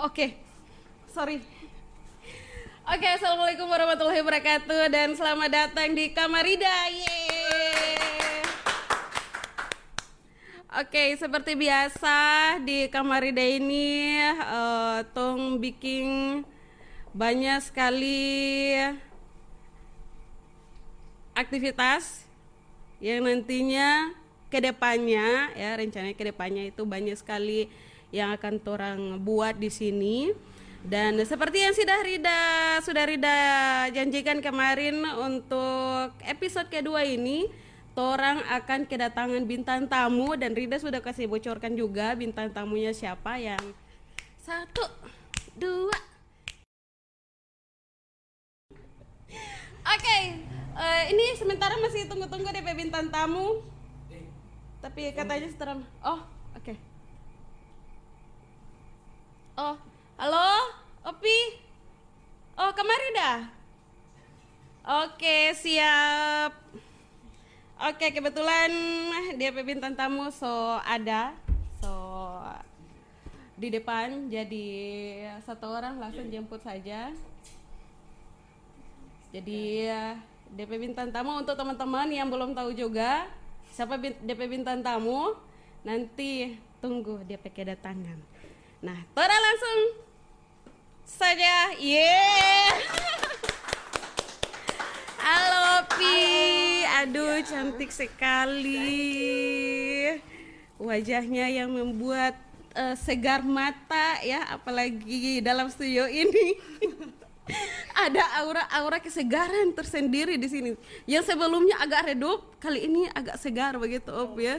Oh oke, okay. sorry. Oke, okay, assalamualaikum warahmatullahi wabarakatuh dan selamat datang di Kamarida. Yeay. Oke, okay, seperti biasa di Kamarida ini uh, Tong bikin banyak sekali aktivitas yang nantinya ke depannya ya rencananya ke depannya itu banyak sekali yang akan orang buat di sini. Dan seperti yang sudah Rida sudah Rida janjikan kemarin untuk episode kedua ini orang akan kedatangan bintang tamu. Dan Rida sudah kasih bocorkan juga bintang tamunya siapa yang satu dua. Oke okay, uh, eh, ini sementara masih tunggu-tunggu DP bintang tamu. Tapi katanya setelah oh oke. okay. Oh, halo, Opi. Oh, kemari dah. Oke, siap. Oke, kebetulan dia bintang tamu so ada. So di depan jadi satu orang langsung jemput saja. Jadi DP bintang tamu untuk teman-teman yang belum tahu juga siapa DP bintang tamu nanti tunggu DP kedatangan. Nah, Tora langsung saja. Yeah. Halo Pi. Aduh, cantik sekali. Wajahnya yang membuat uh, segar mata ya, apalagi dalam studio ini. ada aura-aura kesegaran tersendiri di sini. Yang sebelumnya agak redup, kali ini agak segar begitu, Op ya.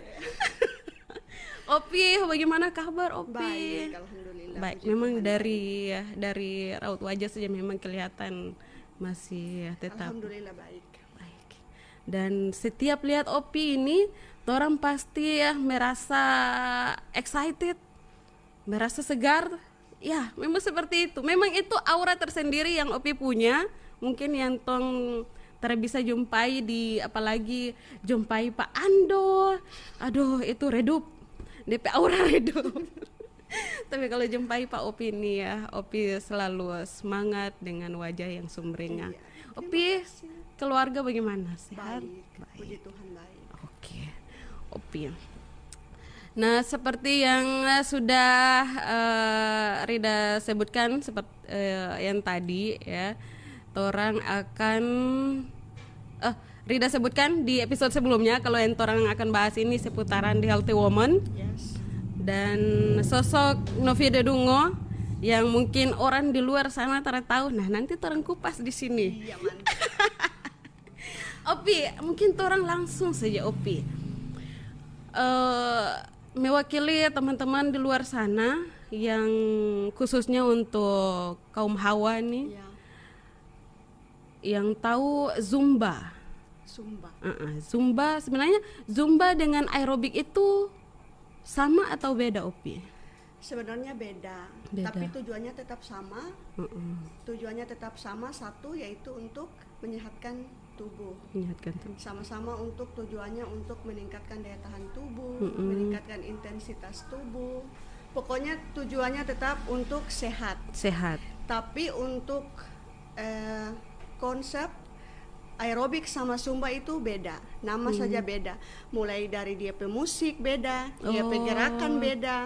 Opi, bagaimana kabar Opi? Baik, alhamdulillah. Baik, memang Tuhan dari ya, dari raut wajah saja memang kelihatan masih ya, tetap. Alhamdulillah baik. Baik. Dan setiap lihat Opi ini, orang pasti ya merasa excited, merasa segar. Ya, memang seperti itu. Memang itu aura tersendiri yang Opi punya. Mungkin yang tong bisa jumpai di apalagi jumpai Pak Ando. Aduh, itu redup DP aura redup tapi kalau jumpai Pak Opi ini ya Opi selalu semangat dengan wajah yang sumringah. Iya. Opi keluarga bagaimana? Sehat? Baik, baik. puji Tuhan baik. Oke Opi. Nah, seperti yang sudah uh, Rida sebutkan seperti uh, yang tadi ya, orang akan uh, Rida sebutkan di episode sebelumnya kalau yang orang akan bahas ini seputaran di Healthy Woman. Yes. Dan sosok Novia Dedungo yang mungkin orang di luar sana tidak tahu. Nah, nanti orang kupas di sini. Iya, Opi, mungkin orang langsung saja Opi. Uh, mewakili teman-teman di luar sana yang khususnya untuk kaum hawa nih. Ya. Yang tahu Zumba Zumba. Uh -uh. Zumba sebenarnya Zumba dengan aerobik itu sama atau beda Opi? Sebenarnya beda, beda, tapi tujuannya tetap sama. Uh -uh. Tujuannya tetap sama satu yaitu untuk menyehatkan tubuh. Menyehatkan tubuh. Sama-sama untuk tujuannya untuk meningkatkan daya tahan tubuh, uh -uh. meningkatkan intensitas tubuh. Pokoknya tujuannya tetap untuk sehat. Sehat. Tapi untuk eh, konsep aerobik sama zumba itu beda nama hmm. saja beda mulai dari dia pe musik beda dia pe gerakan oh. beda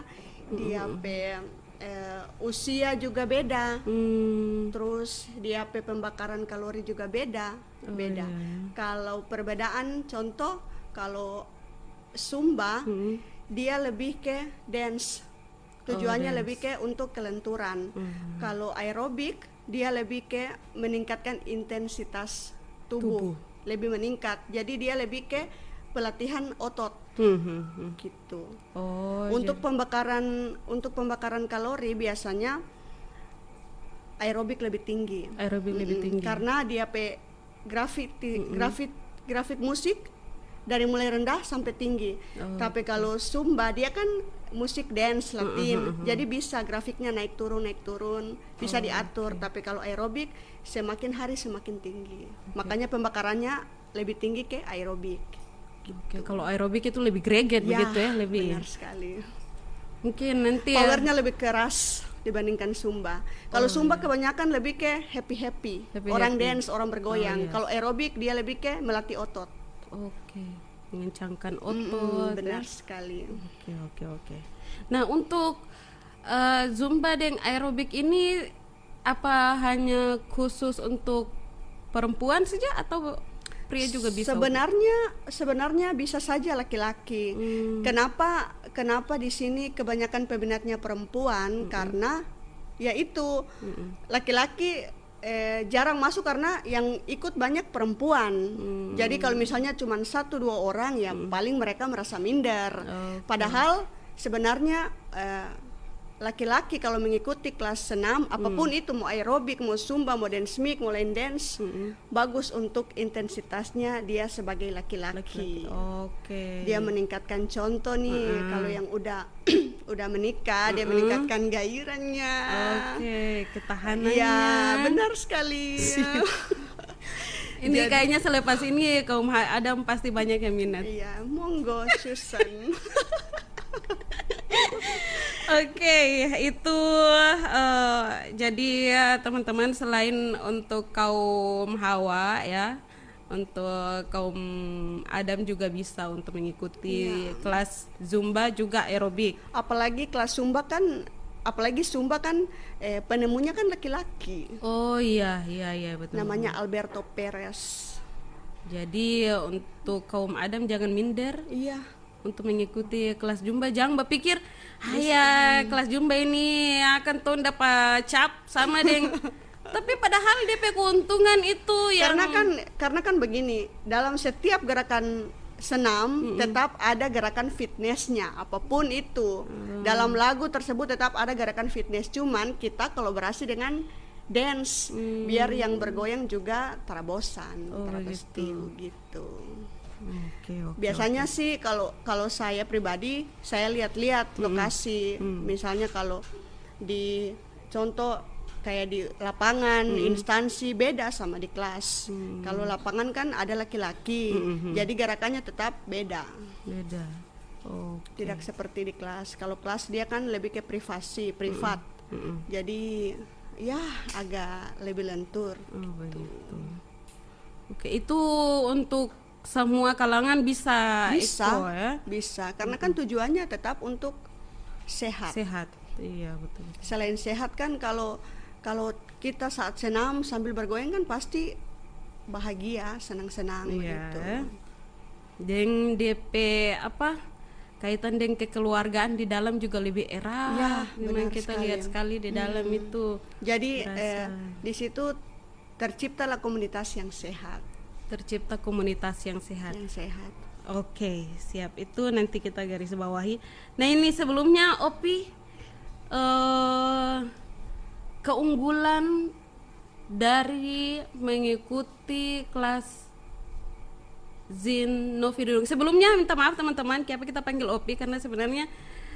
dia hmm. pe uh, usia juga beda hmm. terus dia pe pembakaran kalori juga beda oh, beda yeah. kalau perbedaan contoh kalau zumba hmm. dia lebih ke dance tujuannya oh, lebih ke untuk kelenturan hmm. kalau aerobik dia lebih ke meningkatkan intensitas tubuh, tubuh. lebih meningkat. Jadi dia lebih ke pelatihan otot. Hmm, hmm, hmm. gitu. Oh. Untuk jadi. pembakaran untuk pembakaran kalori biasanya aerobik lebih tinggi. Aerobik hmm, lebih tinggi. Karena dia pe grafik hmm. grafik grafik musik dari mulai rendah sampai tinggi. Oh, Tapi kalau zumba dia kan musik dance latin, uh, uh, uh, uh. jadi bisa grafiknya naik turun naik turun, bisa oh, diatur. Okay. Tapi kalau aerobik semakin hari semakin tinggi. Okay. Makanya pembakarannya lebih tinggi ke aerobik. Gitu. Okay. Kalau aerobik itu lebih greget ya, begitu ya, lebih. Benar sekali. Mungkin nanti ya. Powernya lebih keras dibandingkan Zumba. Kalau Zumba kebanyakan lebih ke happy happy, Oh, Happy-happy. orang dance, orang bergoyang. iya. Kalau aerobik dia lebih ke melatih otot. Oke, mengencangkan Mm-mm, otot. ya. benar sekali. Oke oke oke. Nah untuk eh, zumba dan aerobik ini apa hanya khusus untuk perempuan saja atau pria juga bisa? Sebenarnya sebenarnya bisa saja laki-laki. Hmm. Kenapa kenapa di sini kebanyakan peminatnya perempuan? Karena ya itu laki-laki eh, jarang masuk karena yang ikut banyak perempuan. Jadi kalau misalnya cuma satu dua orang ya paling mereka merasa minder. Oke. Padahal sebenarnya eh, laki-laki kalau mengikuti kelas senam apa pun itu mau aerobik mau zumba mau dance mix mau line dance bagus untuk intensitasnya dia sebagai laki-laki. Oke. dia meningkatkan contoh nih kalau yang udah udah menikah dia meningkatkan gairahnya Oke, ketahanannya. Iya benar sekali. Ini kayaknya selepas ini kaum Adam pasti banyak yang minat. iya monggo Susan Oke, itu eh, jadi ya, teman-teman selain untuk kaum Hawa ya, untuk kaum Adam juga bisa untuk mengikuti kelas Zumba juga aerobik. apalagi kelas zumba kan apalagi zumba kan eh, penemunya kan laki-laki. Oh iya, iya iya betul. namanya Alberto Perez. Jadi untuk kaum Adam jangan minder. Iya untuk mengikuti kelas Zumba. Jangan berpikir, "Haya, kelas Zumba ini akan tuh dapat cap sama deng." Tapi padahal DP keuntungan itu yang karena kan karena kan begini dalam setiap gerakan senam tetap ada gerakan fitnessnya apa pun itu Mm. dalam lagu tersebut tetap ada gerakan fitness cuman kita kolaborasi dengan dance biar yang bergoyang juga terabosan Mm. Oh, terpesti gitu Oke, oke. biasanya sih kalau kalau saya pribadi saya lihat-lihat lokasi. misalnya kalau di contoh kayak di lapangan instansi beda sama di kelas. Kalau lapangan kan ada laki-laki jadi gerakannya tetap beda. Beda. Oh. tidak seperti di kelas. Kalau kelas dia kan lebih ke privasi privat. Jadi ya agak lebih lentur. Oh, begitu. Oke, itu untuk semua kalangan bisa bisa ikut ya. bisa karena kan tujuannya tetap untuk sehat Sehat. Iya, betul. selain sehat kan kalau kalau kita saat senam sambil bergoyang kan pasti bahagia senang-senang Iya. begitu Deng DP apa? Kaitan dengan kekeluargaan di dalam juga lebih erat. Ya, Memang kita sekali. lihat sekali di dalam itu jadi Berasa. eh, di situ terciptalah komunitas yang sehat tercipta komunitas yang sehat. yang sehat Oke, siap. Itu nanti kita garis bawahi. Nah, ini sebelumnya Opi eh keunggulan dari mengikuti kelas Zin Novi Dudung. Sebelumnya minta maaf teman-teman, kenapa kita panggil Opi karena sebenarnya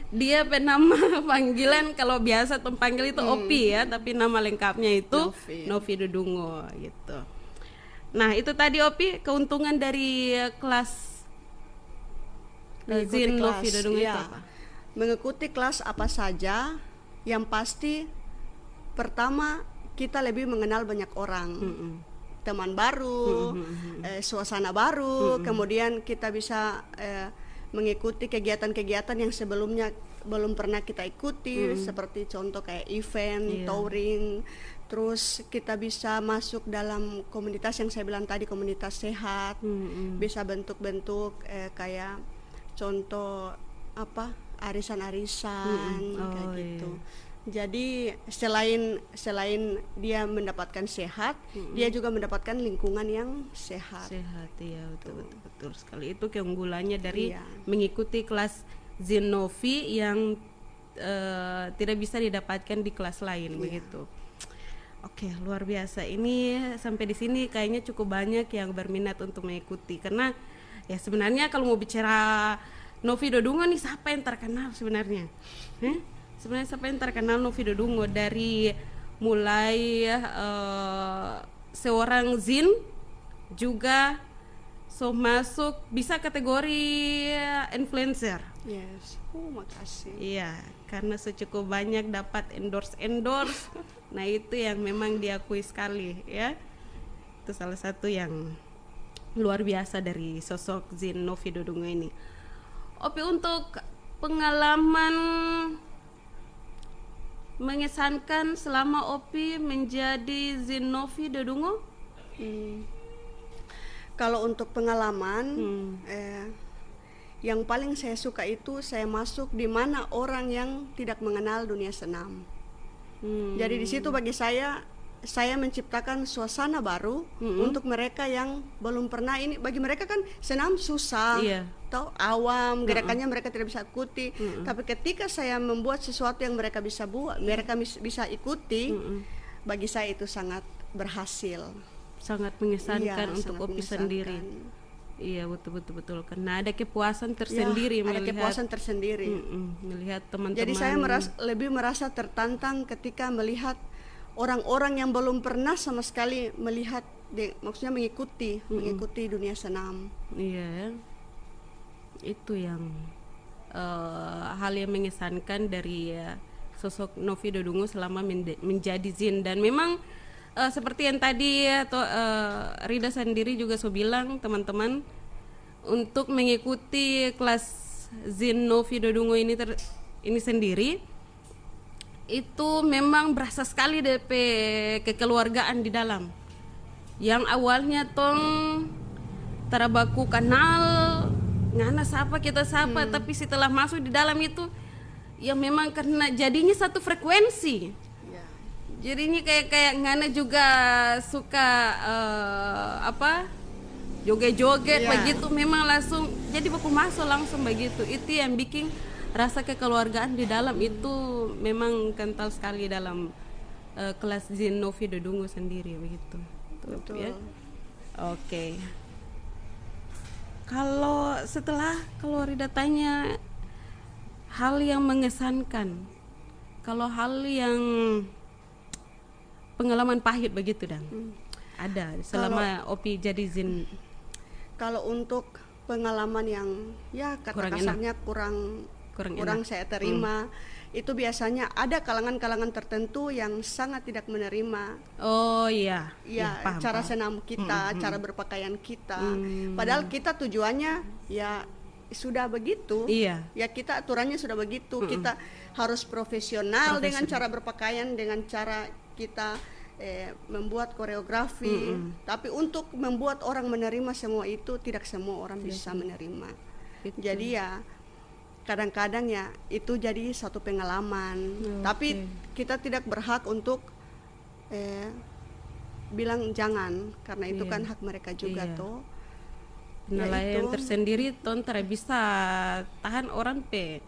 dia nama panggilan kalau biasa tuh panggil itu Opi ya, tapi nama lengkapnya itu Novi. Novi Dudungo gitu. Nah, itu tadi Opi keuntungan dari eh, kelas Mengikuti Zin kelas, Dudungo itu iya. apa? mengikuti kelas apa saja yang pasti pertama kita lebih mengenal banyak orang teman baru eh, suasana baru kemudian kita bisa eh, mengikuti kegiatan-kegiatan yang sebelumnya belum pernah kita ikuti seperti contoh kayak event Iya. touring terus kita bisa masuk dalam komunitas yang saya bilang tadi komunitas sehat Mm-mm. bisa bentuk-bentuk eh, kayak contoh apa arisan-arisan kayak Oh, gitu. Jadi selain selain dia mendapatkan sehat, dia juga mendapatkan lingkungan yang sehat. Sehat ya betul betul betul sekali itu keunggulannya dari Iya. mengikuti kelas Zenovi yang eh, tidak bisa didapatkan di kelas lain Iya. begitu. Oke luar biasa ini sampai di sini kayaknya cukup banyak yang berminat untuk mengikuti karena ya sebenarnya kalau mau bicara Novi Dodungo nih siapa yang terkenal sebenarnya? Heh? Sebenarnya siapa yang terkenal Novi Dodungo dari mulai eh, seorang Zin juga so masuk bisa kategori influencer Yes. Oh, makasih. Iya, karena secukup banyak dapat endorse endorse. nah itu yang memang diakui sekali ya. Itu salah satu yang luar biasa dari sosok Zin Novi Dodongo ini. Opi untuk pengalaman mengesankan selama Opi menjadi Zin Novi Dodongo? Hmm. Kalau untuk pengalaman, Hmm. eh, yang paling saya suka itu saya masuk di mana orang yang tidak mengenal dunia senam. Hmm. Jadi di situ bagi saya saya menciptakan suasana baru Mm-mm. untuk mereka yang belum pernah ini bagi mereka kan senam susah Iya. atau awam gerakannya mereka tidak bisa ikuti Mm-mm. tapi ketika saya membuat sesuatu yang mereka bisa buat mereka mis- bisa ikuti Mm-mm. bagi saya itu sangat berhasil sangat mengesankan Iya, untuk Opi sendiri. Iya betul betul betul. Karena ada kepuasan tersendiri Ya, ada melihat kepuasan tersendiri. Mm-mm, melihat teman-teman. Jadi saya meras- lebih merasa tertantang ketika melihat orang-orang yang belum pernah sama sekali melihat, de- maksudnya mengikuti, mengikuti dunia senam. Iya, itu yang eh, hal yang mengesankan dari eh, sosok Novi Dodungu selama menjadi Zin dan memang eh, seperti yang tadi atau eh, Rida sendiri juga so bilang teman-teman untuk mengikuti kelas Zin Novi Dodungu ini ter- ini sendiri itu memang berasa sekali DP kekeluargaan di dalam yang awalnya tong tarabaku kenal ngana siapa kita siapa tapi setelah masuk di dalam itu ya memang karena jadinya satu frekuensi Ya. Jadinya kayak kayak ngana juga suka eh, apa joget-joget Iya. begitu memang langsung jadi baku masuk langsung begitu itu yang bikin rasa kekeluargaan di dalam itu memang kental sekali dalam eh, kelas Zin Novi Dodungu sendiri begitu Tuh, Betul. ya. Oke. Kalau setelah kalau Rida tanya hal yang mengesankan, kalau hal yang pengalaman pahit begitu dan ada selama Opi jadi Zin Kalau untuk pengalaman yang ya kata Kurang enak. kasarnya kurang Kurang kurang, enak. saya terima, itu biasanya ada kalangan-kalangan tertentu yang sangat tidak menerima Oh iya, ya paham, cara paham. senam kita, cara berpakaian kita. Hmm. Padahal kita tujuannya ya sudah begitu. Iya. Ya kita aturannya sudah begitu. Kita harus profesional dengan cara berpakaian, dengan cara kita eh, membuat koreografi. Tapi untuk membuat orang menerima semua itu tidak semua orang bisa menerima. Betul. Jadi ya kadang-kadang ya itu jadi satu pengalaman. Tapi kita tidak berhak untuk eh, bilang jangan karena itu Iya. kan hak mereka juga Iya. toh. penilaian itu. tersendiri ton tidak bisa tahan orang pe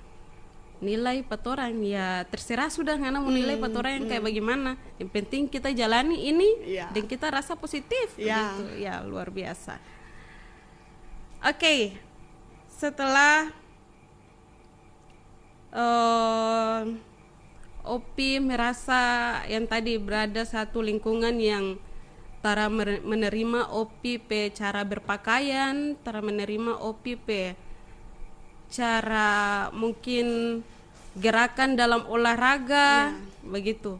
nilai patoran. Ya terserah sudah ngana mau nilai patoran yang kayak bagaimana. Yang penting kita jalani ini Iya. dan kita rasa positif. Iya. gitu ya luar biasa. Oke setelah eh Opi merasa yang tadi berada satu lingkungan yang tara mer- menerima Opi pe cara berpakaian, tara menerima Opi pe cara mungkin gerakan dalam olahraga begitu.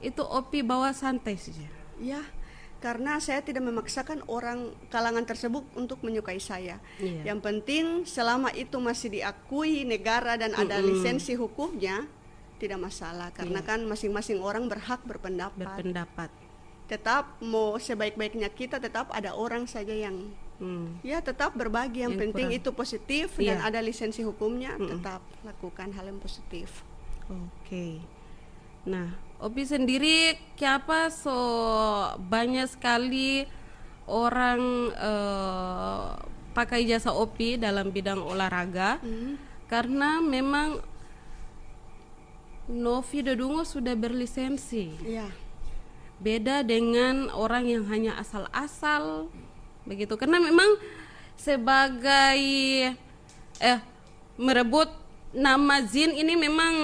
Itu Opi bawa santai saja. Ya, karena saya tidak memaksakan orang kalangan tersebut untuk menyukai saya. Iya. Yang penting selama itu masih diakui negara dan ada lisensi hukumnya tidak masalah karena Iya. kan masing-masing orang berhak berpendapat. Berpendapat. tetap mau sebaik-baiknya kita tetap ada orang saja yang Hmm. ya tetap berbagi yang, Yang penting kurang. itu positif Iya. dan ada lisensi hukumnya tetap lakukan hal yang positif. Oke. Nah, Opi sendiri kenapa so banyak sekali orang eh, pakai jasa Opi dalam bidang olahraga? Karena memang Novi Dodungo sudah berlisensi. Iya. Beda dengan orang yang hanya asal-asal begitu. Karena memang sebagai eh merebut nama Zin ini memang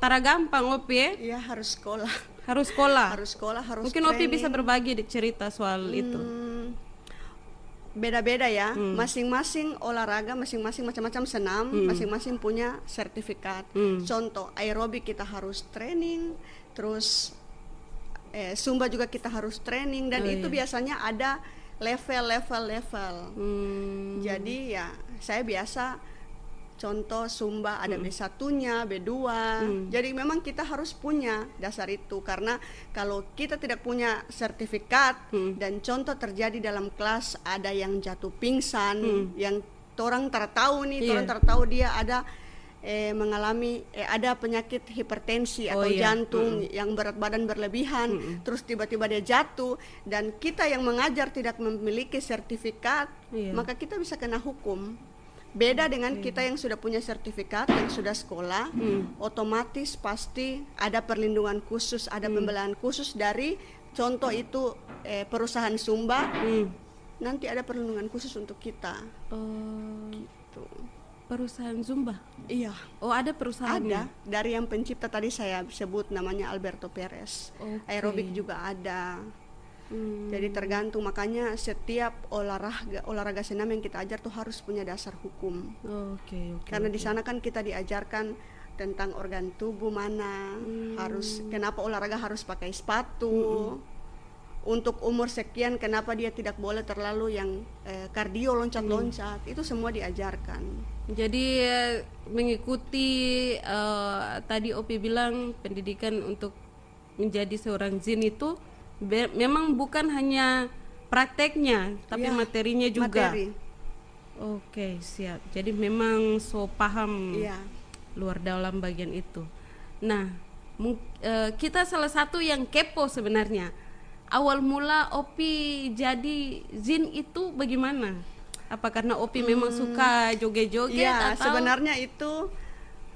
tara gampang Opi ya. Iya harus sekolah. Harus sekolah. Harus sekolah, harus Mungkin Opi training. bisa berbagi di cerita soal itu. Hmm, beda-beda ya. Masing-masing olahraga, masing-masing macam-macam senam, masing-masing punya sertifikat. Hmm. Contoh aerobik kita harus training, terus eh, zumba juga kita harus training dan Oh, itu iya. biasanya ada level-level-level. Hmm. Jadi ya saya biasa contoh Sumba ada B1-nya, B2. Jadi memang kita harus punya dasar itu karena kalau kita tidak punya sertifikat dan contoh terjadi dalam kelas ada yang jatuh pingsan, yang orang tertahu nih, Iya. orang tertahu dia ada eh, mengalami eh, ada penyakit hipertensi Oh, atau iya. jantung yang berat badan berlebihan, terus tiba-tiba dia jatuh dan kita yang mengajar tidak memiliki sertifikat, Iya. maka kita bisa kena hukum. Beda dengan kita yang sudah punya sertifikat, yang sudah sekolah, otomatis pasti ada perlindungan khusus, ada pembelaan khusus dari contoh itu eh, perusahaan Sumba, Hmm. nanti ada perlindungan khusus untuk kita. Oh. Perusahaan Zumba. Iya. Oh, ada perusahaannya. Ada dari yang pencipta tadi saya sebut namanya Alberto Perez. Oke. Aerobik juga ada. Hmm. Jadi tergantung makanya setiap olahraga olahraga senam yang kita ajar tuh harus punya dasar hukum. Oke, oke. Karena di sana kan kita diajarkan tentang organ tubuh mana, harus kenapa olahraga harus pakai sepatu. Untuk umur sekian kenapa dia tidak boleh terlalu yang eh, kardio loncat-loncat. Itu semua diajarkan. Jadi eh, mengikuti eh, tadi Opi bilang pendidikan untuk menjadi seorang zin itu be- memang bukan hanya prakteknya, tapi Ya, materinya juga. Materi. Oke, siap. Jadi memang so paham Iya. luar dalam bagian itu. Nah, mung- eh, kita salah satu yang kepo sebenarnya. Awal mula Opi jadi zin itu bagaimana? Apa karena Opi memang suka joget-joget Iya, atau sebenarnya itu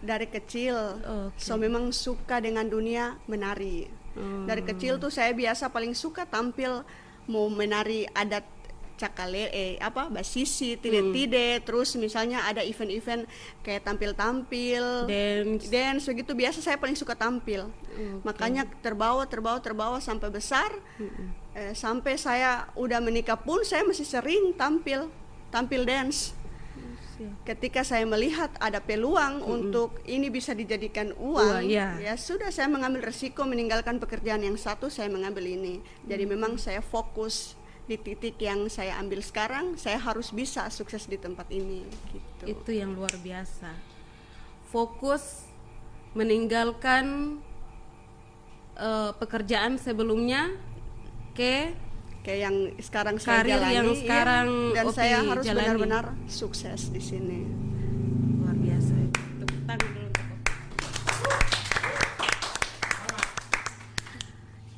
dari kecil. Oke. So memang suka dengan dunia menari. Hmm. Dari kecil tuh saya biasa paling suka tampil mau menari adat cakale eh apa basisi tide-tide Hmm. terus misalnya ada event-event kayak tampil-tampil dance? dance begitu biasa saya paling suka tampil makanya terbawa terbawa terbawa sampai besar Eh, sampai saya udah menikah pun saya masih sering tampil tampil dance Siap. ketika saya melihat ada peluang untuk ini bisa dijadikan Uang, uang, ya. ya sudah saya mengambil resiko meninggalkan pekerjaan yang satu, saya mengambil ini. Jadi memang saya fokus di titik yang saya ambil sekarang, saya harus bisa sukses di tempat ini. Gitu. Itu yang luar biasa. Fokus meninggalkan eh, pekerjaan sebelumnya ke Kayak yang sekarang saya Karir jalani, yang iya, sekarang dan Opi saya harus benar-benar sukses di sini.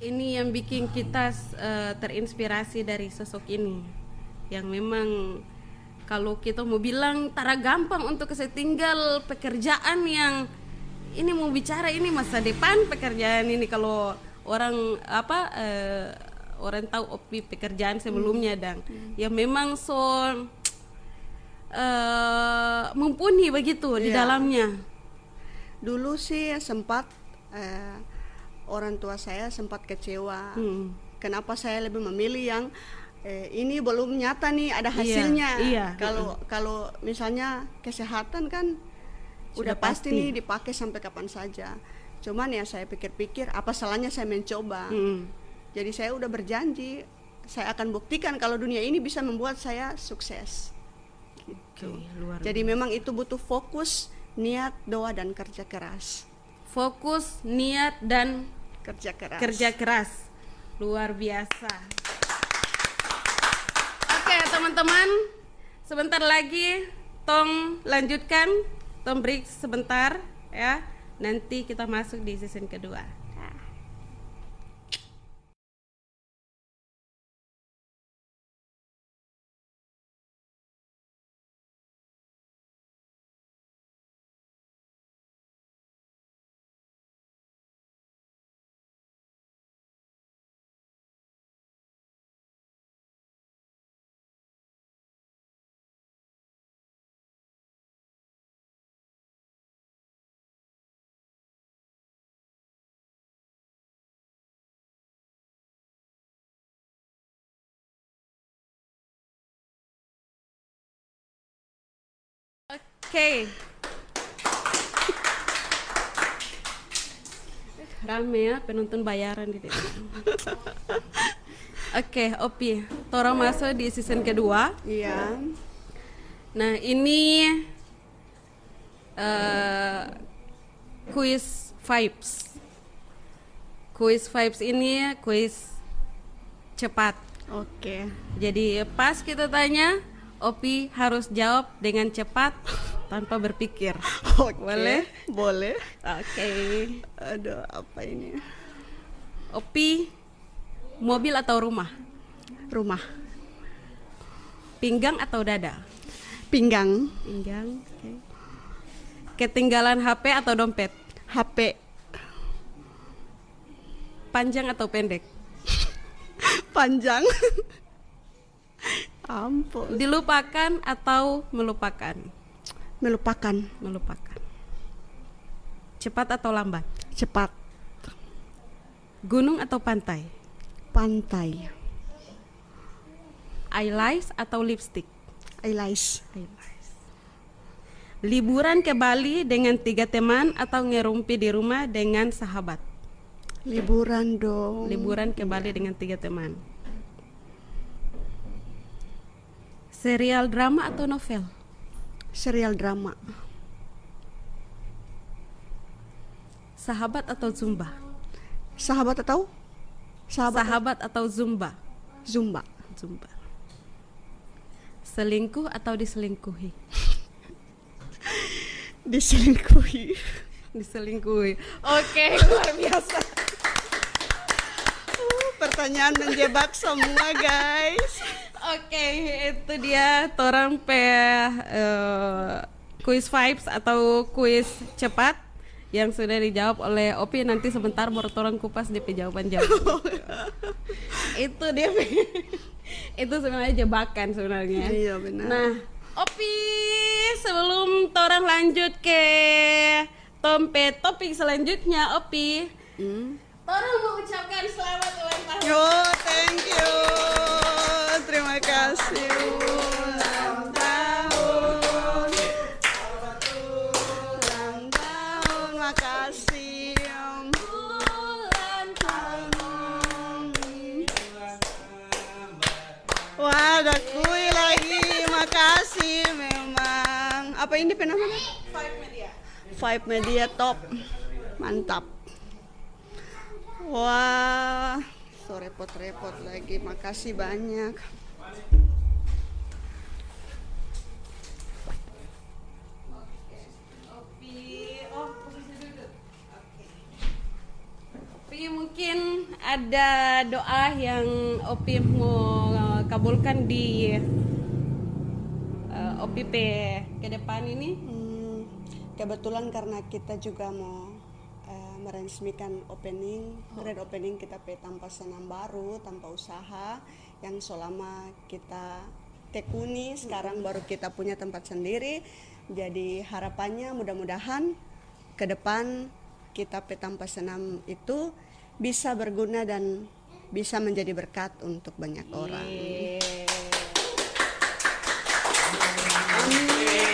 Ini yang bikin kita eh, terinspirasi dari sosok ini, yang memang kalau kita mau bilang tara gampang untuk setinggal pekerjaan yang ini mau bicara ini masa depan pekerjaan ini. Kalau orang apa eh, orang tahu opi pekerjaan sebelumnya dan ya memang so eh, mumpuni begitu di Iya. dalamnya. Dulu sih sempat eh, orang tua saya sempat kecewa. Hmm. Kenapa saya lebih memilih yang eh, ini belum nyata nih ada Iya, hasilnya. iya. Kalau kalau misalnya kesehatan kan Sudah udah pasti, pasti. nih dipakai sampai kapan saja. Cuman ya saya pikir-pikir apa salahnya saya mencoba. Hmm. Jadi saya udah berjanji saya akan buktikan kalau dunia ini bisa membuat saya sukses. Oke, luar Jadi memang itu butuh fokus, niat, doa dan kerja keras. Fokus, niat dan Kerja keras. kerja keras. Luar biasa. Oke, teman-teman. Sebentar lagi Tong lanjutkan, Tong break sebentar ya. Nanti kita masuk di season kedua. Oke. Rame ya penonton bayaran di sini. Oke, Opi, Tora masuk di season kedua. Iya. Nah, ini eh quiz vibes. Quiz vibes ini kuis cepat. Oke. Jadi pas kita tanya, Opi harus jawab dengan cepat tanpa berpikir. Oke. Boleh? Boleh. Oke. Aduh, apa ini? Opi, mobil atau rumah? Rumah. Pinggang atau dada? Pinggang. Pinggang. Oke. Ketinggalan HP atau dompet? HP. Panjang atau pendek? Panjang. Ampun. Dilupakan atau melupakan? Melupakan. Melupakan. Cepat atau lambat? Cepat. Gunung atau pantai? Pantai. Eyelash atau lipstick? Eyelash. Eyelash. Liburan ke Bali dengan tiga teman atau ngerumpi di rumah dengan sahabat? Liburan dong. Liburan ke Bali dengan tiga teman. Serial drama atau novel? Serial drama. Sahabat atau zumba? Sahabat atau? Sahabat. Sahabat atau zumba? Zumba. Zumba. Selingkuh atau diselingkuhi? Diselingkuhi. Diselingkuhi. Oke, luar biasa. Uh, pertanyaan menjebak semua guys. Oke, itu dia torang pe eh, quiz vibes atau quiz cepat yang sudah dijawab oleh Opi nanti sebentar baru torang kupas DP jawaban jawaban. itu dia itu sebenarnya jebakan sebenarnya. Iya, benar. Nah, Opi sebelum torang lanjut ke tompe topik selanjutnya Opi, Hmm. torang mau ucapkan selamat ulang tahun. Yo, thank you. Kasih. Ulang tahun. Ulang tahun. Makasih. Ulang tahun. Wah, ada kue lagi. Makasih memang. Apa ini namanya? Five Media. Five Media Top. Mantap. Wah, so repot-repot lagi. Makasih banyak. Opi, oh posisi duduk. Oke. Mungkin ada doa yang Opi mau uh, kabulkan di uh, Opi pe ke depan ini. Hmm, kebetulan karena kita juga mau eh, meresmikan opening, grand opening kita pe tanpa senam baru, tanpa usaha, yang selama kita tekuni, sekarang baru kita punya tempat sendiri. Jadi harapannya mudah-mudahan ke depan kita pe tanpa senam itu bisa berguna dan bisa menjadi berkat untuk banyak orang. Sekarang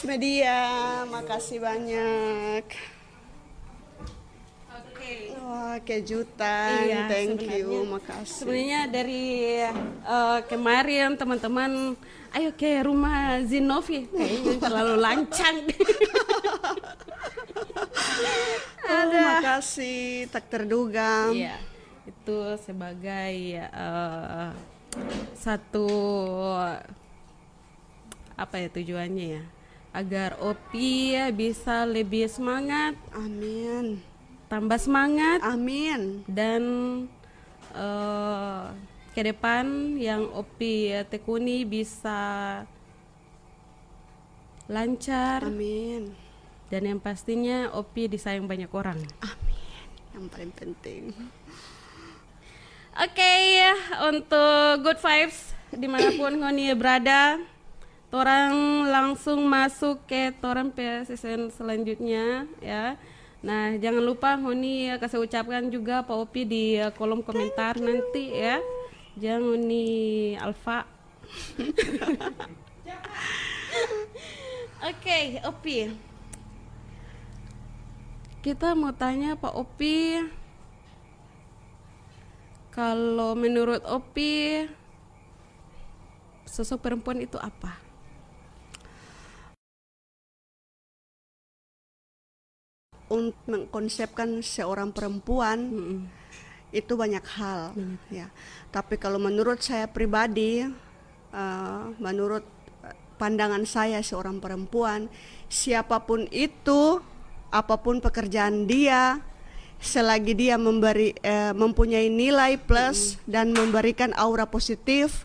Media, makasih banyak. Oke. Wah, kejutan, Iya, thank you, makasih. Sebenarnya dari eh, kemarin teman-teman, ayo ke rumah Zinovi, kayaknya terlalu lancang. Oh, makasih, tak terduga. Iya, itu sebagai eh, satu apa ya tujuannya ya, agar Opi ya bisa lebih semangat, Amin, tambah semangat amin, dan eh, ke depan yang Opi tekuni bisa lancar amin, dan yang pastinya Opi disayang banyak orang. amin. yang paling penting. Oke, untuk good vibes di mana pun Ngoni berada, orang langsung masuk ke toran season selanjutnya ya. Nah, jangan lupa Ngoni kasih ucapkan juga Pak Opi di kolom komentar nanti ya. Jangan Ngoni Alfa. Oke, okay, Opi. Kita mau tanya Pak Opi, kalau menurut Opi sosok perempuan itu apa? Untuk mengkonsepkan seorang perempuan mm -mm. itu banyak hal, mm. ya. Tapi kalau menurut saya pribadi, uh, menurut pandangan saya seorang perempuan, siapa pun itu apa pun pekerjaan dia selagi dia memberi eh, mempunyai nilai plus mm. dan memberikan aura positif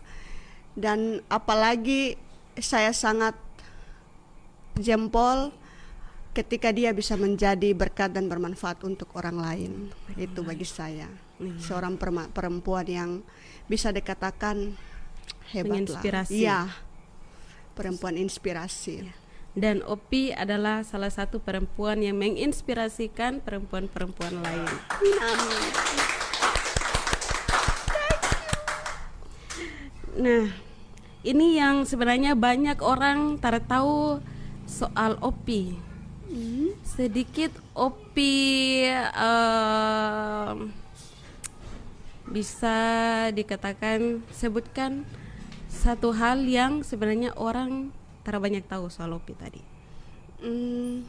dan apalagi saya sangat jempol ketika dia bisa menjadi berkat dan bermanfaat untuk orang lain mm. itu bagi saya mm. seorang perempuan yang bisa dikatakan hebat lah iya perempuan inspirasi ya dan Opi adalah salah satu perempuan yang menginspirasikan perempuan-perempuan lain. Nah, ini yang sebenarnya banyak orang tak tahu soal Opi. Hmm. Sedikit Opi uh, bisa dikatakan sebutkan satu hal yang sebenarnya orang Tara banyak tahu soal Opi tadi. Hmm,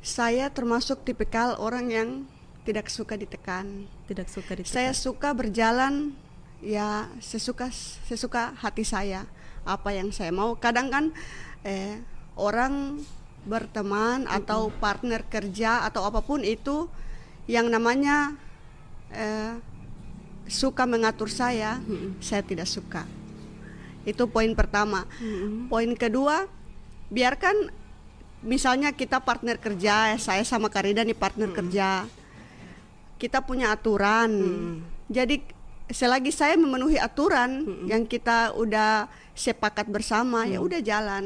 saya termasuk tipikal orang yang tidak suka ditekan. Tidak suka ditekan. Saya suka berjalan ya sesuka sesuka hati saya apa yang saya mau. Kadang kan eh, orang berteman atau partner kerja atau apa pun itu yang namanya eh, suka mengatur saya, mm -mm. saya tidak suka itu poin pertama. Mm-hmm. Poin kedua, biarkan misalnya kita partner kerja, saya sama Karida nih partner mm-hmm. kerja. Kita punya aturan. Mm-hmm. Jadi selagi saya memenuhi aturan mm-hmm. yang kita udah sepakat bersama, mm-hmm. ya udah jalan.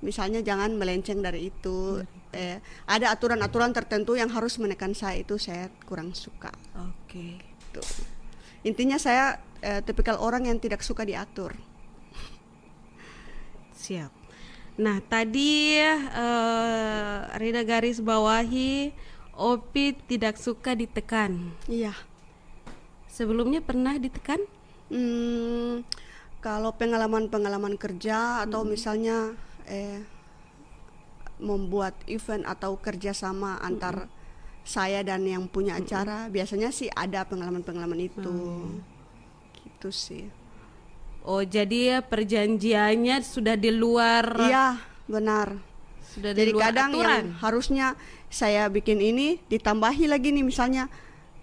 Misalnya jangan melenceng dari itu. Mm-hmm. Eh, ada aturan-aturan tertentu yang harus menekan saya itu saya kurang suka. Oke. Okay. Intinya saya eh, tipikal orang yang tidak suka diatur. Siap. Nah, tadi uh, Rida garis bawahi Opi tidak suka ditekan. Iya. Sebelumnya pernah ditekan? Hmm, kalau pengalaman-pengalaman kerja atau hmm. misalnya eh membuat event atau kerjasama hmm. antar saya dan yang punya acara, hmm. biasanya sih ada pengalaman-pengalaman itu. Hmm. Gitu sih. Oh, jadi ya perjanjiannya sudah di luar Iya, benar. Sudah jadi luar kadang aturan. yang harusnya saya bikin ini ditambahi lagi nih misalnya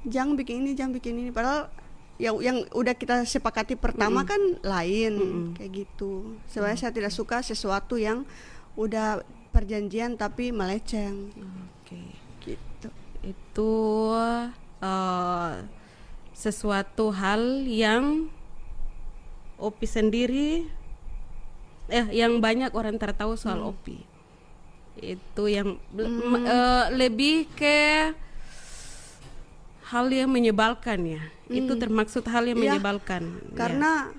jangan bikin ini, jangan bikin ini padahal yang yang udah kita sepakati pertama mm -hmm. kan lain mm -hmm. kayak gitu. Sebenarnya mm -hmm. saya tidak suka sesuatu yang udah perjanjian tapi meleceng. Oke. Okay. Gitu. Itu uh, sesuatu hal yang Opi sendiri eh yang banyak orang tertahu soal hmm. Opi itu yang hmm. uh, lebih ke hal yang menyebalkan ya hmm. itu termaksud hal yang ya, menyebalkan karena ya.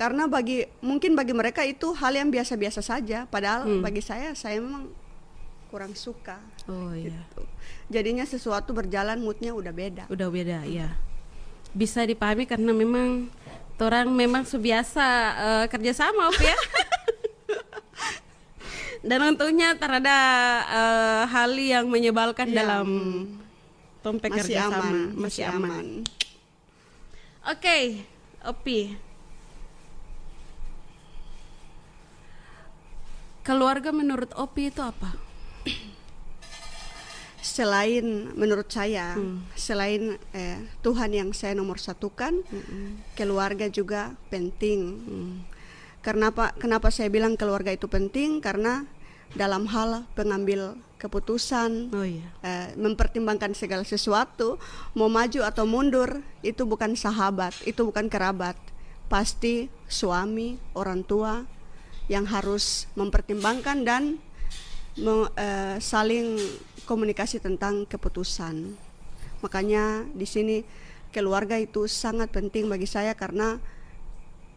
karena bagi mungkin bagi mereka itu hal yang biasa-biasa saja padahal hmm. bagi saya saya memang kurang suka oh iya gitu. jadinya sesuatu berjalan moodnya udah beda udah beda ya bisa dipahami karena memang orang memang subiasa uh, kerjasama op ya dan untungnya terada uh, hal yang menyebalkan ya, dalam tompe masih aman, masih, aman. oke okay, opi keluarga menurut opi itu apa selain menurut saya hmm. selain eh, Tuhan yang saya nomor satukan hmm. keluarga juga penting hmm. kenapa kenapa saya bilang keluarga itu penting karena dalam hal pengambil keputusan, Oh iya. eh, mempertimbangkan segala sesuatu, mau maju atau mundur itu bukan sahabat, itu bukan kerabat, pasti suami, orang tua yang harus mempertimbangkan dan me- eh, saling komunikasi tentang keputusan. Makanya di sini keluarga itu sangat penting bagi saya karena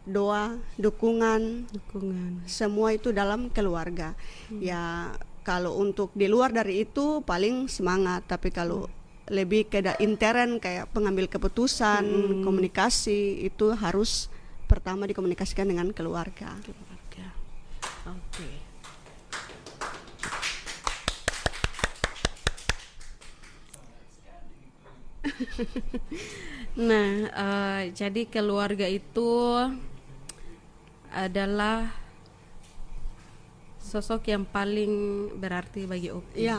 doa, dukungan, Dukungan. semua itu dalam keluarga. Ya kalau untuk di luar dari itu paling semangat, tapi kalau lebih ke intern kayak pengambil keputusan, komunikasi itu harus pertama dikomunikasikan dengan keluarga. Keluarga. Oke. nah, eh, jadi keluarga itu adalah sosok yang paling berarti bagi Opi. Ya.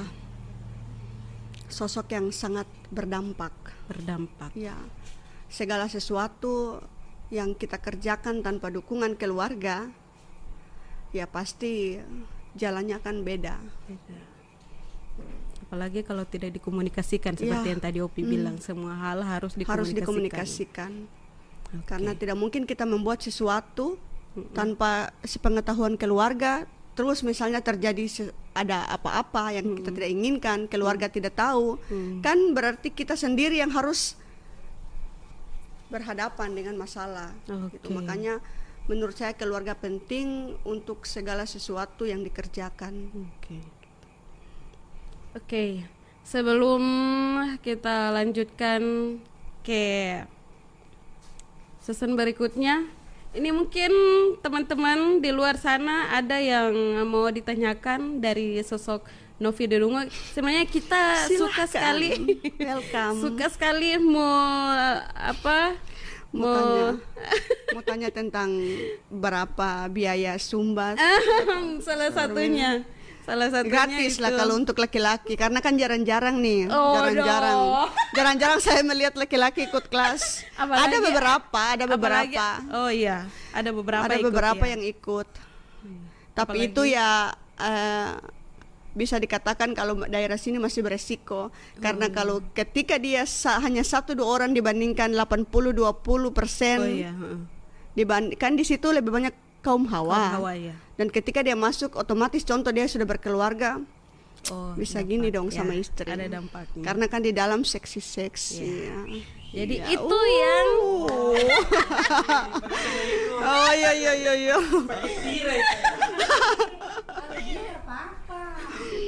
Sosok yang sangat berdampak. Berdampak. Ya. Segala sesuatu yang kita kerjakan tanpa dukungan keluarga ya pasti jalannya akan beda. Beda. Apalagi kalau tidak dikomunikasikan seperti Ya. yang tadi Opi Hmm. bilang, semua hal harus dikomunikasikan. Harus dikomunikasikan. Oke. Karena tidak mungkin kita membuat sesuatu tanpa sepengetahuan keluarga, terus misalnya terjadi ada apa-apa yang kita tidak inginkan, keluarga tidak tahu, Hmm. kan berarti kita sendiri yang harus berhadapan dengan masalah. Gitu. Oke. Makanya menurut saya keluarga penting untuk segala sesuatu yang dikerjakan. Oke. Oke, sebelum kita lanjutkan ke season berikutnya, ini mungkin teman-teman di luar sana ada yang mau ditanyakan dari sosok Novi Dedungo. Sebenarnya kita suka Silahkan. sekali, Welcome. suka sekali mau apa? Mau Mau tanya, mau tanya tentang berapa biaya sumbat salah satunya, salah satunya gratis lah itu. kalau untuk laki-laki karena kan jarang-jarang nih Oh, jarang-jarang dong. jarang-jarang saya melihat laki-laki ikut kelas Apalagi- ada beberapa ada Apalagi- beberapa oh iya, ada beberapa ada ikut beberapa ya. yang ikut tapi Apalagi- itu ya eh, bisa dikatakan kalau daerah sini masih beresiko karena Hmm. kalau ketika dia sa- hanya satu dua orang dibandingkan 80 20 persen Oh iya, dibandingkan di situ lebih banyak kaum hawa. Hawa ya. Dan ketika dia masuk otomatis contoh dia sudah berkeluarga Oh, bisa dampak. gini dong Ya, sama istri. Ada dampaknya. Karena kan di dalam seksi-seksi. Iya. ya. Jadi Iya. itu Uh. yang Oh iya iya iya iya.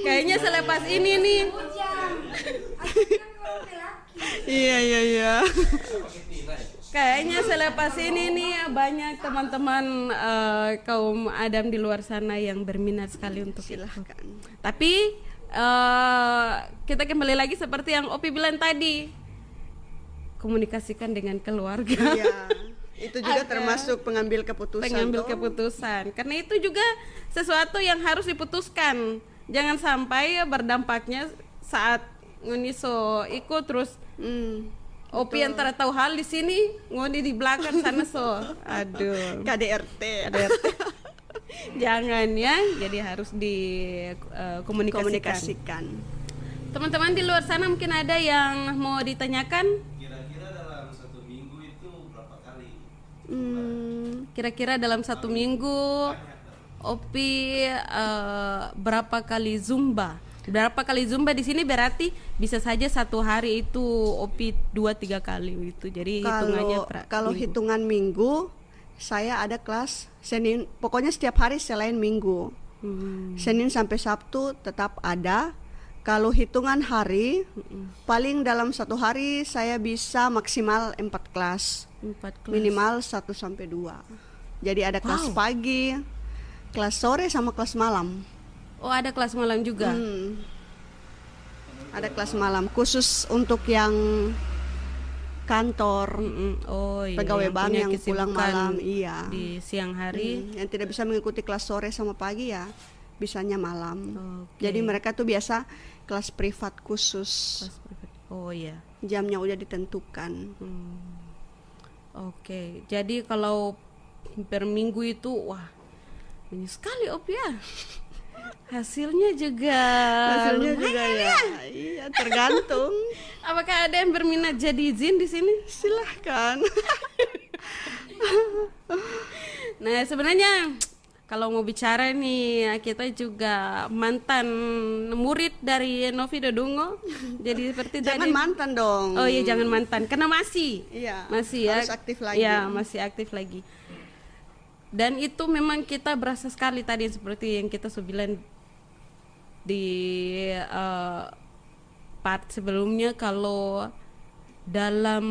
kayaknya selepas ini nih Iya iya iya. Kayaknya selepas ini nih banyak teman-teman eh, kaum Adam di luar sana yang berminat sekali untuk. Silahkan. Tapi eh, kita kembali lagi seperti yang Opi bilang tadi. Komunikasikan dengan keluarga. Iya. Itu juga Ada. termasuk pengambil keputusan. pengambil toh. keputusan karena itu juga sesuatu yang harus diputuskan jangan sampai berdampaknya saat nguniso ikut terus Hmm. Opi yang tidak tahu hal di sini ngoni di belakang sana so aduh KDRT. ADRT. jangan ya jadi harus dikomunikasikan Komunikasikan. teman-teman di luar sana mungkin ada yang mau ditanyakan Kira-kira dalam satu minggu itu berapa kali? Hmm. Kira-kira dalam satu minggu Opi eh, berapa kali zumba? Berapa kali zumba di sini berarti bisa saja satu hari itu Opi dua tiga kali itu. Jadi hitungannya Kalau per kalau minggu. hitungan minggu saya ada kelas Senin pokoknya setiap hari selain minggu. Hmm, Senin sampai Sabtu tetap ada. Kalau hitungan hari paling dalam satu hari saya bisa maksimal empat kelas. empat kelas. Minimal 1 sampai 2. Jadi ada kelas Wow. pagi, kelas sore sama kelas malam. Oh ada kelas malam juga. Hmm. Ada kelas malam khusus untuk yang kantor, Mm-mm. Oh iya. pegawai yang bank yang pulang malam, iya. Di siang hari. Hmm, yang tidak bisa mengikuti kelas sore sama pagi ya bisanya malam. Oke. Jadi mereka tuh biasa kelas privat khusus. Kelas privat. Oh iya. Jamnya udah ditentukan. Hmm. Oke, jadi kalau per minggu itu wah banyak sekali op ya. Hasilnya juga Hasilnya juga lumayan ya, iya tergantung. Apakah ada yang berminat jadi izin di sini? Silahkan. Nah, sebenarnya kalau mau bicara nih kita juga mantan murid dari Novi Dodongo. Jadi seperti Jangan tadi mantan dong. Oh iya jangan mantan karena masih Iya, masih ya harus aktif lagi. Ya, masih aktif lagi. Dan itu memang kita berasa sekali tadi seperti yang kita bilang di eh, part sebelumnya kalau dalam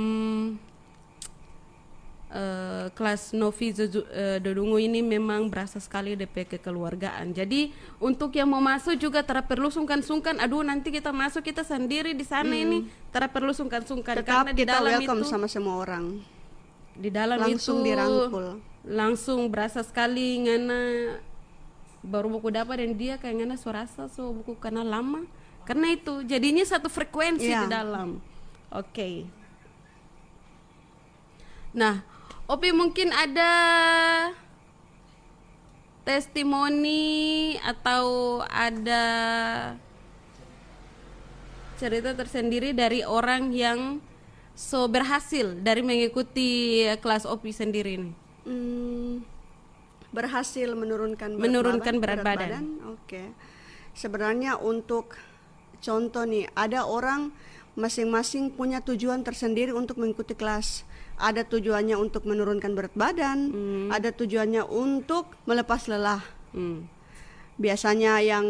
eh, kelas Novi Zozu- eh, Dodongo ini memang berasa sekali DP kekeluargaan. Jadi untuk yang mau masuk juga tidak perlu sungkan-sungkan. Aduh nanti kita masuk kita sendiri di sana ini tidak perlu sungkan-sungkan karena di kita dalam welcome itu sama semua orang. di dalam Langsung itu dirangkul. Langsung berasa sekali ngana baru buku dapat dan dia kayak ngana surasa so buku karena lama. Karena itu jadinya satu frekuensi Iya. di dalam. Oke. Nah Opi mungkin ada testimoni atau ada cerita tersendiri dari orang yang so berhasil dari mengikuti kelas OPI sendiri ini Hmm, berhasil menurunkan berat Menurunkan badan- berat badan. Oke. Sebenarnya untuk contoh nih, ada orang masing-masing punya tujuan tersendiri untuk mengikuti kelas. Ada tujuannya untuk menurunkan berat badan, ada tujuannya untuk melepas lelah. Hmm. Biasanya yang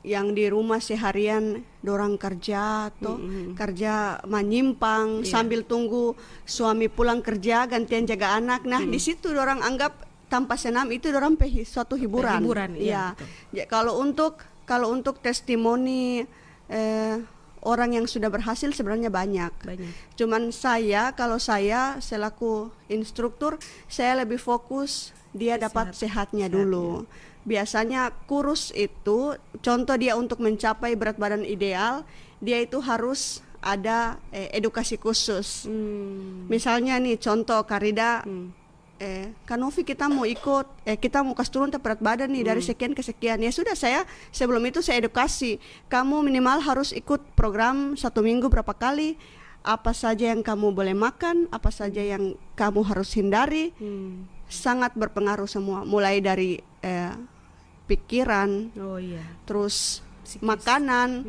yang di rumah seharian dorang kerja atau kerja menyimpang sambil tunggu suami pulang kerja gantian jaga anak. Nah, di situ dorang anggap tanpa senam itu dorang pe suatu hiburan. Hiburan, iya, Iya. betul. Ya, kalau untuk kalau untuk testimoni eh, orang yang sudah berhasil sebenarnya banyak. banyak Cuman saya kalau saya selaku instruktur saya lebih fokus dia dapat sehatnya dulu. Biasanya kurus itu contoh dia untuk mencapai berat badan ideal, dia itu harus ada eh, edukasi khusus. Hmm. Misalnya nih contoh Karida Hmm. eh Kanovi kita mau ikut eh kita mau kasih turun berat badan nih dari sekian ke sekian ya sudah saya sebelum itu saya edukasi kamu minimal harus ikut program satu minggu berapa kali apa saja yang kamu boleh makan apa saja yang kamu harus hindari Hmm. sangat berpengaruh semua mulai dari eh, pikiran oh iya. terus Psikis. makanan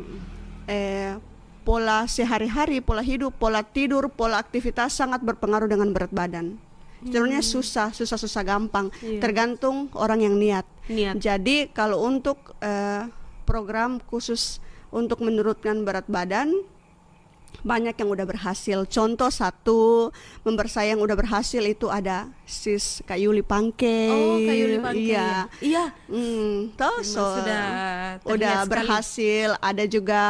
eh pola sehari-hari pola hidup pola tidur pola aktivitas sangat berpengaruh dengan berat badan. Sebenarnya susah susah susah gampang Iya. tergantung orang yang niat. Niat. Jadi kalau untuk eh, program khusus untuk menurunkan berat badan banyak yang udah berhasil. Contoh satu member saya yang udah berhasil itu ada sis Kayuli Pangke. oh kayu lipangke Iya. iya Hmm, toh, so, sudah udah sekali. berhasil. Ada juga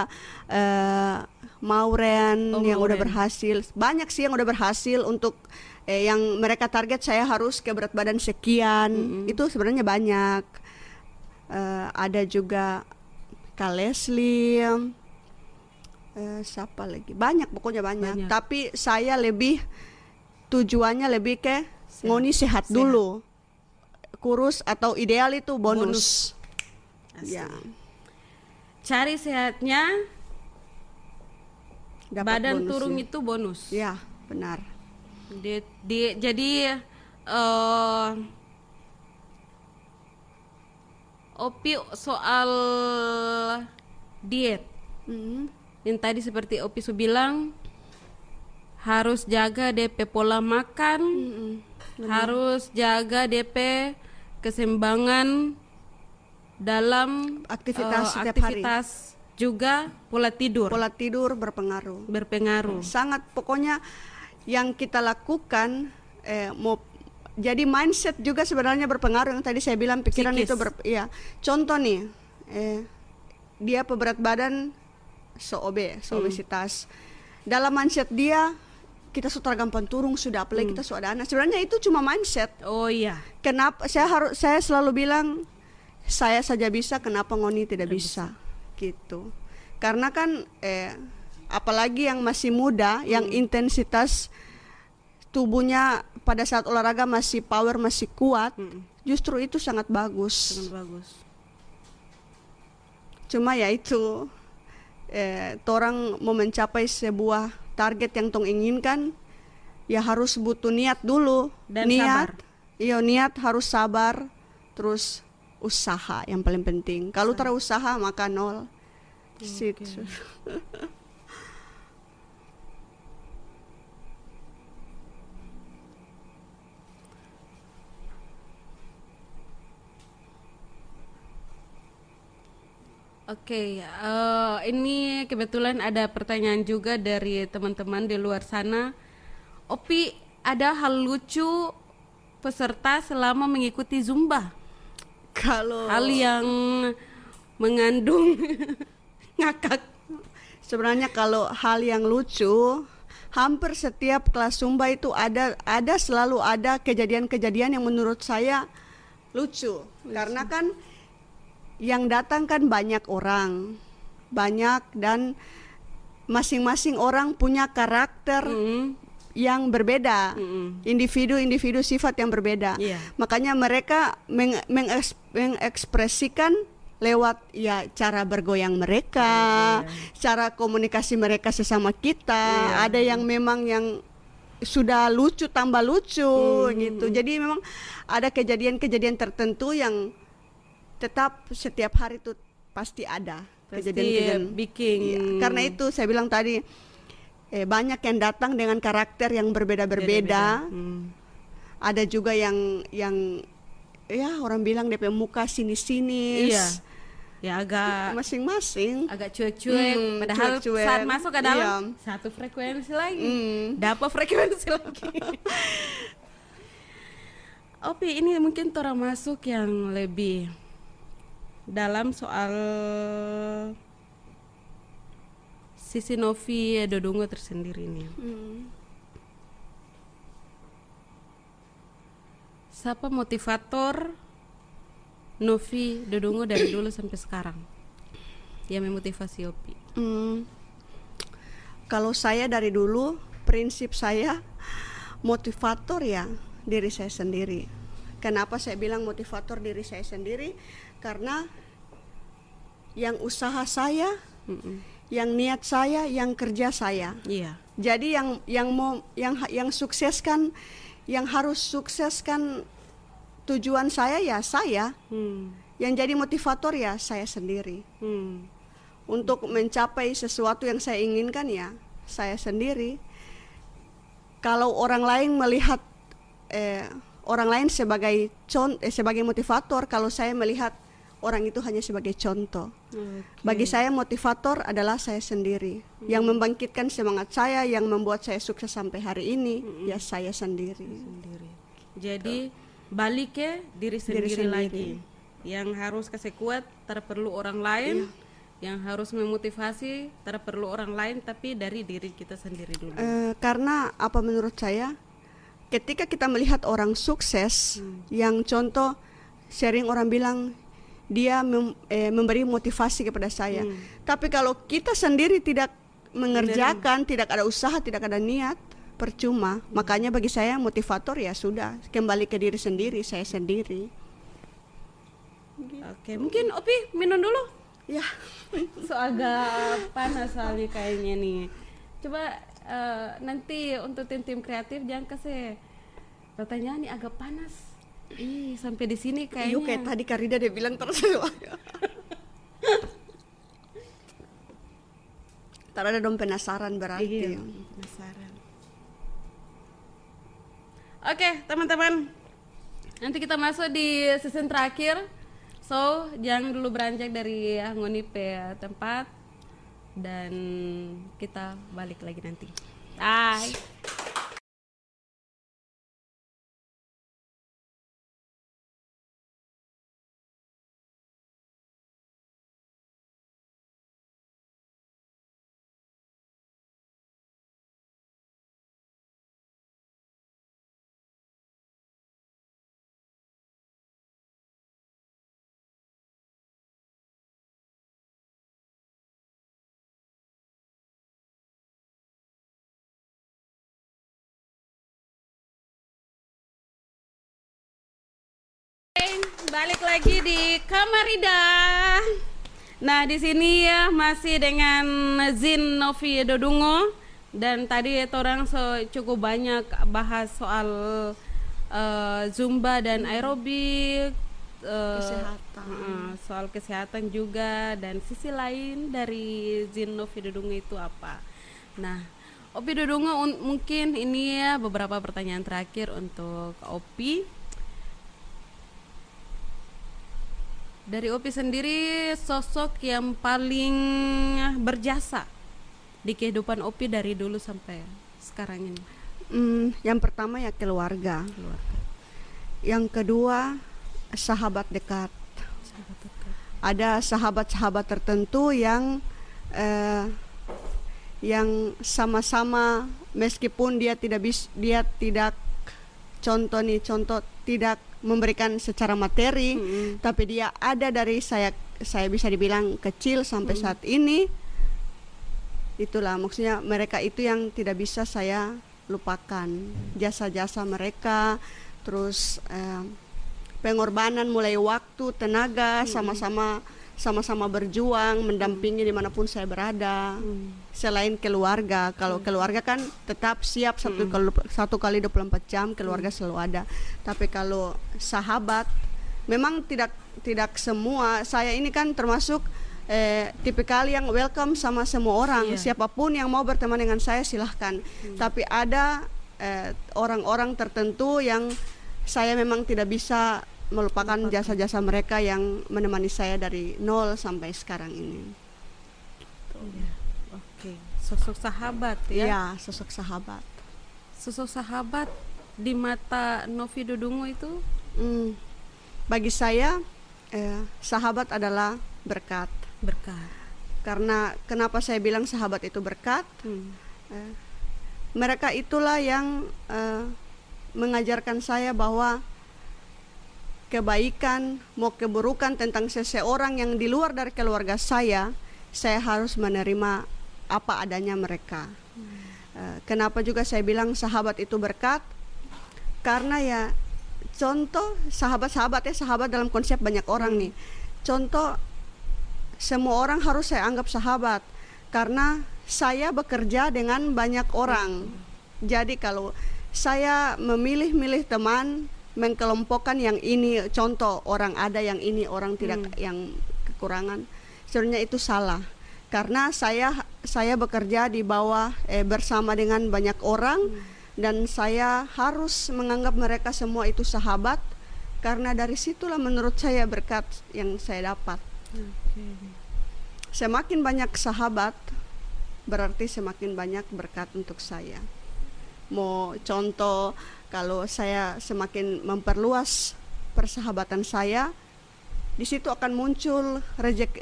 eh, Mauren Oh, yang udah Mauren. berhasil. Banyak sih yang udah berhasil untuk eh, yang mereka target saya harus ke berat badan sekian. Itu sebenarnya banyak. Eh, ada juga Kak Leslie. Eh, siapa lagi? Banyak pokoknya banyak. Banyak. Tapi saya lebih tujuannya lebih ke Sehat. ngoni sehat, Sehat. dulu. Kurus atau ideal itu bonus. Asli. Ya. cari sehatnya dapat badan bonusnya. turun itu bonus Ya, benar. Di, di- jadi eh Opi soal diet Mm. Yang tadi seperti Opi su bilang harus jaga DP pola makan, Mm-mm. harus jaga DP keseimbangan dalam Aktivitas eh, setiap hari. aktivitas juga pola tidur Pola tidur berpengaruh. berpengaruh. Sangat pokoknya yang kita lakukan eh, mau jadi mindset juga sebenarnya berpengaruh yang tadi saya bilang pikiran Psikis. itu ber iya. Contoh nih eh, dia peberat badan so obe, so Hmm. obesitas. Dalam mindset dia kita sudah gampang turun sudah Hmm. apalagi kita sudah anak. Sebenarnya itu cuma mindset. Oh iya. Kenapa saya harus saya selalu bilang saya saja bisa kenapa ngoni tidak bisa gitu. Karena kan eh apalagi yang masih muda yang intensitas tubuhnya pada saat olahraga masih power masih kuat, Mm-mm. justru itu sangat bagus. Sangat bagus. cuma ya itu eh, torang mau mencapai sebuah target yang tong inginkan ya harus butuh niat dulu. Dan niat sabar. iya niat harus sabar terus usaha yang paling penting. Kalau tak usaha maka nol. Sit. Oke, eh, ini kebetulan ada pertanyaan juga dari teman-teman di luar sana. Opi, ada hal lucu peserta selama mengikuti zumba? kalau Hal yang mengandung ngakak. Sebenarnya kalau hal yang lucu, hampir setiap kelas Zumba itu ada ada selalu ada kejadian-kejadian yang menurut saya lucu. Karena kan yang datang kan banyak orang. Banyak dan masing-masing orang punya karakter Mm, yang berbeda. Individu-individu sifat yang berbeda. Iya. Makanya mereka meng- mengeks- mengekspresikan lewat ya cara bergoyang mereka, cara komunikasi mereka sesama kita. Ada yang memang yang sudah lucu tambah lucu gitu. Jadi memang ada kejadian-kejadian tertentu yang tetap setiap hari itu pasti ada kejadian-kejadian. bikin. Iya, Karena itu saya bilang tadi eh, banyak yang datang dengan karakter yang berbeda-berbeda Hmm. ada juga yang yang ya orang bilang DP muka sinis-sinis Iya. Ya agak masing-masing agak cuek-cuek Hmm, padahal cuek-cuek. saat masuk ke dalam Iya. satu frekuensi lagi Hmm. dapat frekuensi lagi Opi ini mungkin orang masuk yang lebih dalam soal sisi Novi Dodongo tersendiri ini Hmm. siapa motivator Novi Dodongo dari dulu sampai sekarang yang memotivasi Opi Hmm. kalau saya dari dulu prinsip saya motivator ya diri saya sendiri kenapa saya bilang motivator diri saya sendiri karena yang usaha saya Mm-mm. yang niat saya yang kerja saya iya Jadi yang yang mau yang yang sukseskan yang harus sukseskan tujuan saya ya saya. hmm. Yang jadi motivator ya saya sendiri. Hmm. Untuk mencapai sesuatu yang saya inginkan ya saya sendiri. Kalau orang lain melihat eh, orang lain sebagai con eh, sebagai motivator, kalau saya melihat orang itu hanya sebagai contoh. Oke. Bagi saya motivator adalah saya sendiri. Yang membangkitkan semangat saya, yang membuat saya sukses sampai hari ini, ya saya sendiri. sendiri. Jadi balik ke diri sendiri, sendiri. lagi. Yang harus kasih kuat, tak perlu orang lain. Yang harus memotivasi, tak perlu orang lain, tapi dari diri kita sendiri dulu. Eh, karena apa menurut saya, ketika kita melihat orang sukses, yang contoh sering orang bilang dia mem- eh, memberi motivasi kepada saya. Tapi kalau kita sendiri tidak mengerjakan, tidak ada usaha, tidak ada niat, percuma. Makanya bagi saya motivator ya sudah kembali ke diri sendiri, saya sendiri. Oke, mungkin Opi minum dulu. Ya. So agak panas soalnya kayaknya nih. Coba eh, nanti untuk tim-tim kreatif jangan kasih pertanyaan nih agak panas. Ih, sampai di sini kayaknya. Iya kayak tadi Karida dia bilang terus. Ntar ada dong penasaran berarti. Iya, penasaran. Oke, teman-teman. Nanti kita masuk di season terakhir. So, jangan dulu beranjak dari Ngoni pe tempat dan kita balik lagi nanti. Bye. Balik lagi di Kamarida. Nah, di sini ya masih dengan Zin Novi Dodungo dan tadi orang so cukup banyak bahas soal uh, zumba dan aerobik uh, Kesehatan. uh, soal kesehatan juga dan sisi lain dari Zin Novi Dodungo itu apa. Nah, Opi Dodungo un- mungkin ini ya beberapa pertanyaan terakhir untuk Opi. Dari Opi sendiri sosok yang paling berjasa di kehidupan Opi dari dulu sampai sekarang ini. Hmm, yang pertama ya keluarga. Keluarga. Yang kedua sahabat dekat. Sahabat dekat. Ada sahabat-sahabat tertentu yang eh, yang sama-sama meskipun dia tidak bis dia tidak contoh nih contoh tidak memberikan secara materi Mm-mm. tapi dia ada dari saya saya bisa dibilang kecil sampai saat ini. Itulah maksudnya mereka itu yang tidak bisa saya lupakan. Jasa-jasa mereka terus eh, pengorbanan mulai waktu tenaga sama-sama sama-sama berjuang mendampingi di mana pun saya berada. Selain keluarga kalau keluarga kan tetap siap satu kali satu kali 24 jam keluarga selalu ada. Tapi kalau sahabat memang tidak tidak semua. Saya ini kan termasuk eh, tipikal yang welcome sama semua orang. Iya. siapa pun yang mau berteman dengan saya silahkan. Tapi ada eh, orang-orang tertentu yang saya memang tidak bisa melupakan jasa-jasa mereka yang menemani saya dari nol sampai sekarang ini Iya. Oke, sosok sahabat ya. ya sosok sahabat Sosok sahabat di mata Novi Dodungo itu Hmm, bagi saya eh, sahabat adalah berkat berkah. karena kenapa saya bilang sahabat itu berkat Hmm. Eh, mereka itulah yang eh, mengajarkan saya bahwa kebaikan mau keburukan tentang seseorang yang di luar dari keluarga saya saya harus menerima apa adanya mereka. Eh, kenapa juga saya bilang sahabat itu berkat? Karena ya contoh sahabat-sahabat ya sahabat dalam konsep banyak orang nih. Contoh semua orang harus saya anggap sahabat karena saya bekerja dengan banyak orang. Jadi kalau saya memilih-milih teman, mengkelompokkan yang ini contoh orang ada yang ini orang tidak yang kekurangan, sebenarnya itu salah. Karena saya saya bekerja di bawah eh, bersama dengan banyak orang dan saya harus menganggap mereka semua itu sahabat karena dari situlah menurut saya berkat yang saya dapat. Oke. Semakin banyak sahabat, berarti semakin banyak berkat untuk saya. Mau contoh, kalau saya semakin memperluas persahabatan saya, di situ akan muncul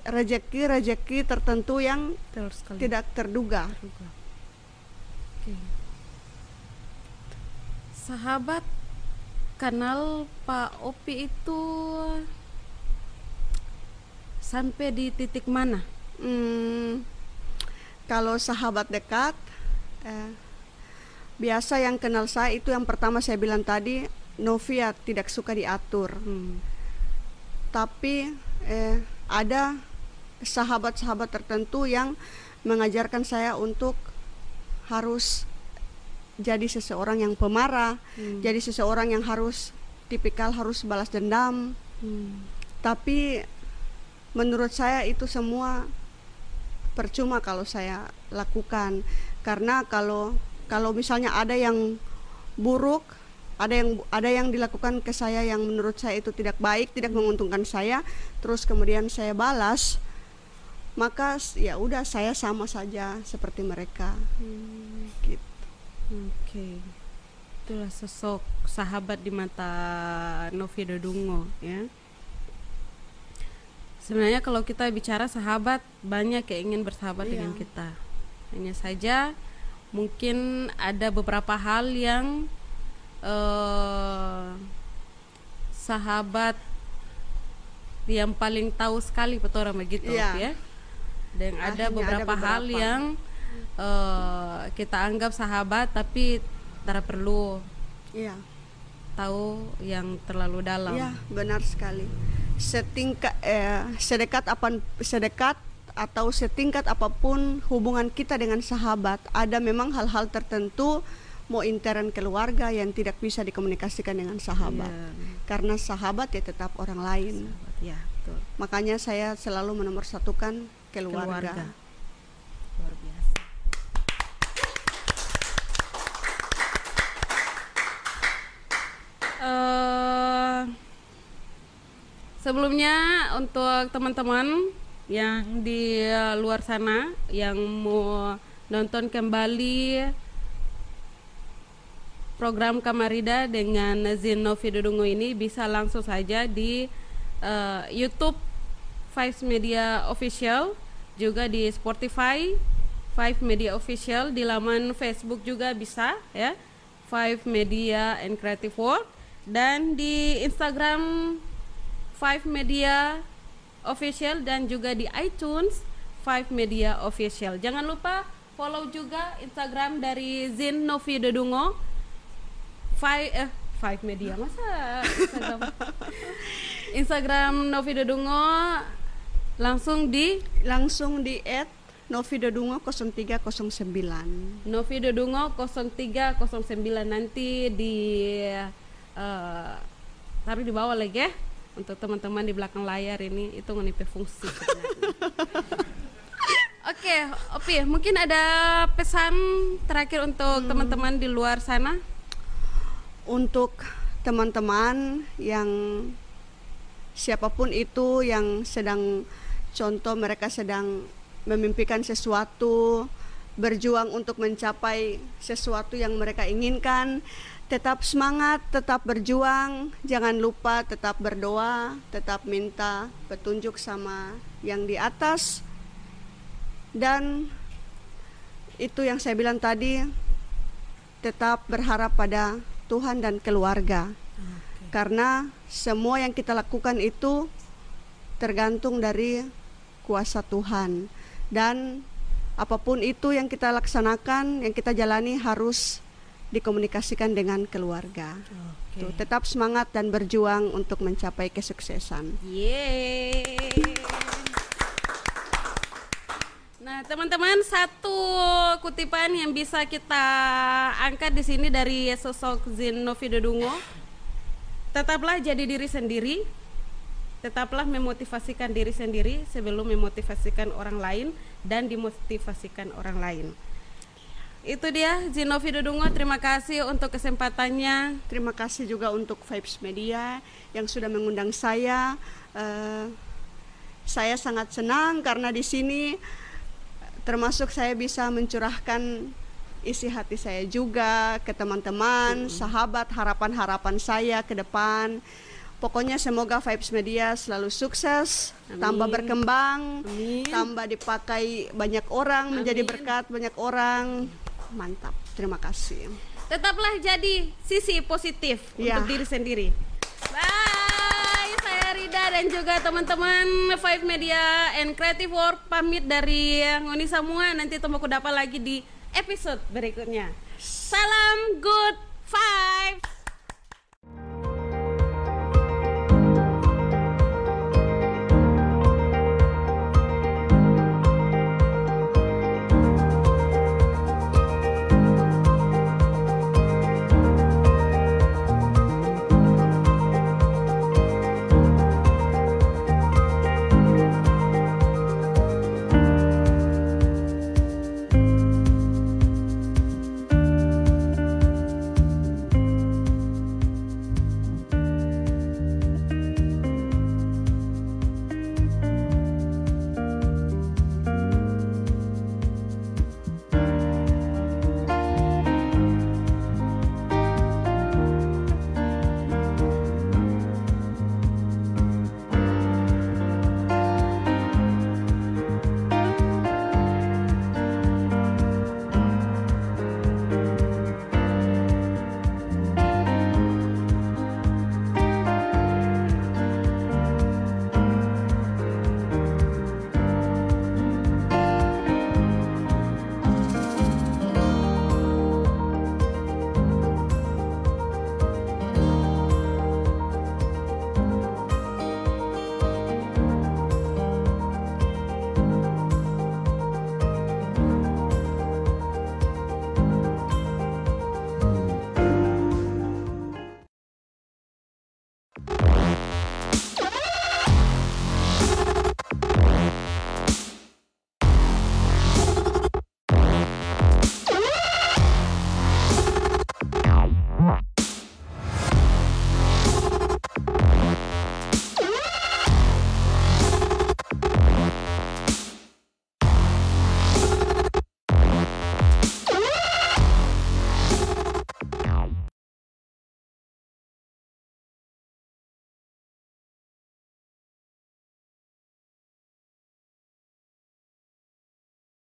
rejeki-rejeki tertentu yang Betul sekali. tidak terduga. Juga. Oke. Sahabat kenal Pak Opi itu sampai di titik mana? Hmm, kalau sahabat dekat, eh, biasa yang kenal saya itu yang pertama saya bilang tadi, Novia tidak suka diatur. Hmm. tapi eh, ada sahabat-sahabat tertentu yang mengajarkan saya untuk harus jadi seseorang yang pemarah, Hmm. jadi seseorang yang harus tipikal harus balas dendam. Hmm. Tapi menurut saya itu semua percuma kalau saya lakukan karena kalau kalau misalnya ada yang buruk ada yang ada yang dilakukan ke saya yang menurut saya itu tidak baik tidak menguntungkan saya terus kemudian saya balas maka ya udah saya sama saja seperti mereka gitu Oke. Itulah sosok sahabat di mata Novi Dodungo ya. Sebenarnya kalau kita bicara sahabat banyak yang ingin bersahabat Iya. dengan kita. Hanya saja mungkin ada beberapa hal yang eh sahabat yang paling tahu sekali betul orang begitu Iya. ya. Dan ada Akhirnya ada beberapa, hal yang eh, kita anggap sahabat tapi tidak perlu Iya tahu yang terlalu dalam. Iya, benar sekali. setingkat eh, sedekat apa sedekat atau setingkat apa pun hubungan kita dengan sahabat ada memang hal-hal tertentu mau intern keluarga yang tidak bisa dikomunikasikan dengan sahabat Iya. karena sahabat ya tetap orang lain Ya, betul. makanya saya selalu menomorsatukan keluarga, Keluarga. Luar biasa. Eh, sebelumnya untuk teman-teman yang di luar sana yang mau nonton kembali program Kamarida dengan Zino Vidodongo ini bisa langsung saja di eh, YouTube Five Media Official juga di Spotify Five Media Official di laman Facebook juga bisa ya. Five Media and Creative World. Dan di Instagram Five Media Official dan juga di iTunes Five Media Official. Jangan lupa follow juga Instagram dari Zin Novi Dodungo. Five eh Five Media masa Instagram Instagram Novi Dodungo langsung di langsung di add Novi Dodungo 0309 Novi Dodungo 0309 nanti di eh, taruh di bawah lagi ya untuk teman-teman di belakang layar ini itu menipe fungsi. Oke, Opi, mungkin ada pesan terakhir untuk teman-teman di luar sana? untuk teman-teman yang siapa pun itu yang sedang contoh mereka sedang memimpikan sesuatu berjuang untuk mencapai sesuatu yang mereka inginkan tetap semangat tetap berjuang. Jangan lupa tetap berdoa tetap minta petunjuk sama yang di atas. Dan itu yang saya bilang tadi tetap berharap pada Tuhan dan keluarga. Karena semua yang kita lakukan itu tergantung dari kuasa Tuhan. Dan apa pun itu yang kita laksanakan yang kita jalani harus dikomunikasikan dengan keluarga Tuh, tetap semangat dan berjuang untuk mencapai kesuksesan Yeay. Nah, teman-teman, satu kutipan yang bisa kita angkat di sini dari sosok Zinovi Dodungo. Tetaplah jadi diri sendiri. Tetaplah memotivasikan diri sendiri sebelum memotivasikan orang lain dan dimotivasikan orang lain. Itu dia Zinovi Dodungo. Terima kasih untuk kesempatannya. Terima kasih juga untuk Vibes Media yang sudah mengundang saya. Eh, saya sangat senang karena di sini termasuk saya bisa mencurahkan isi hati saya juga ke teman-teman, sahabat, harapan-harapan saya ke depan. Pokoknya semoga Vibes Media selalu sukses, tambah berkembang, Amin. tambah dipakai banyak orang, menjadi Amin. berkat banyak orang. Mantap. Terima kasih. Tetaplah jadi sisi positif Ya. untuk diri sendiri. Bye, saya Rida dan juga teman-teman Five Media and Creative World pamit dari Ngoni semua. Nanti temu aku dapat lagi di episode berikutnya. Salam good vibes.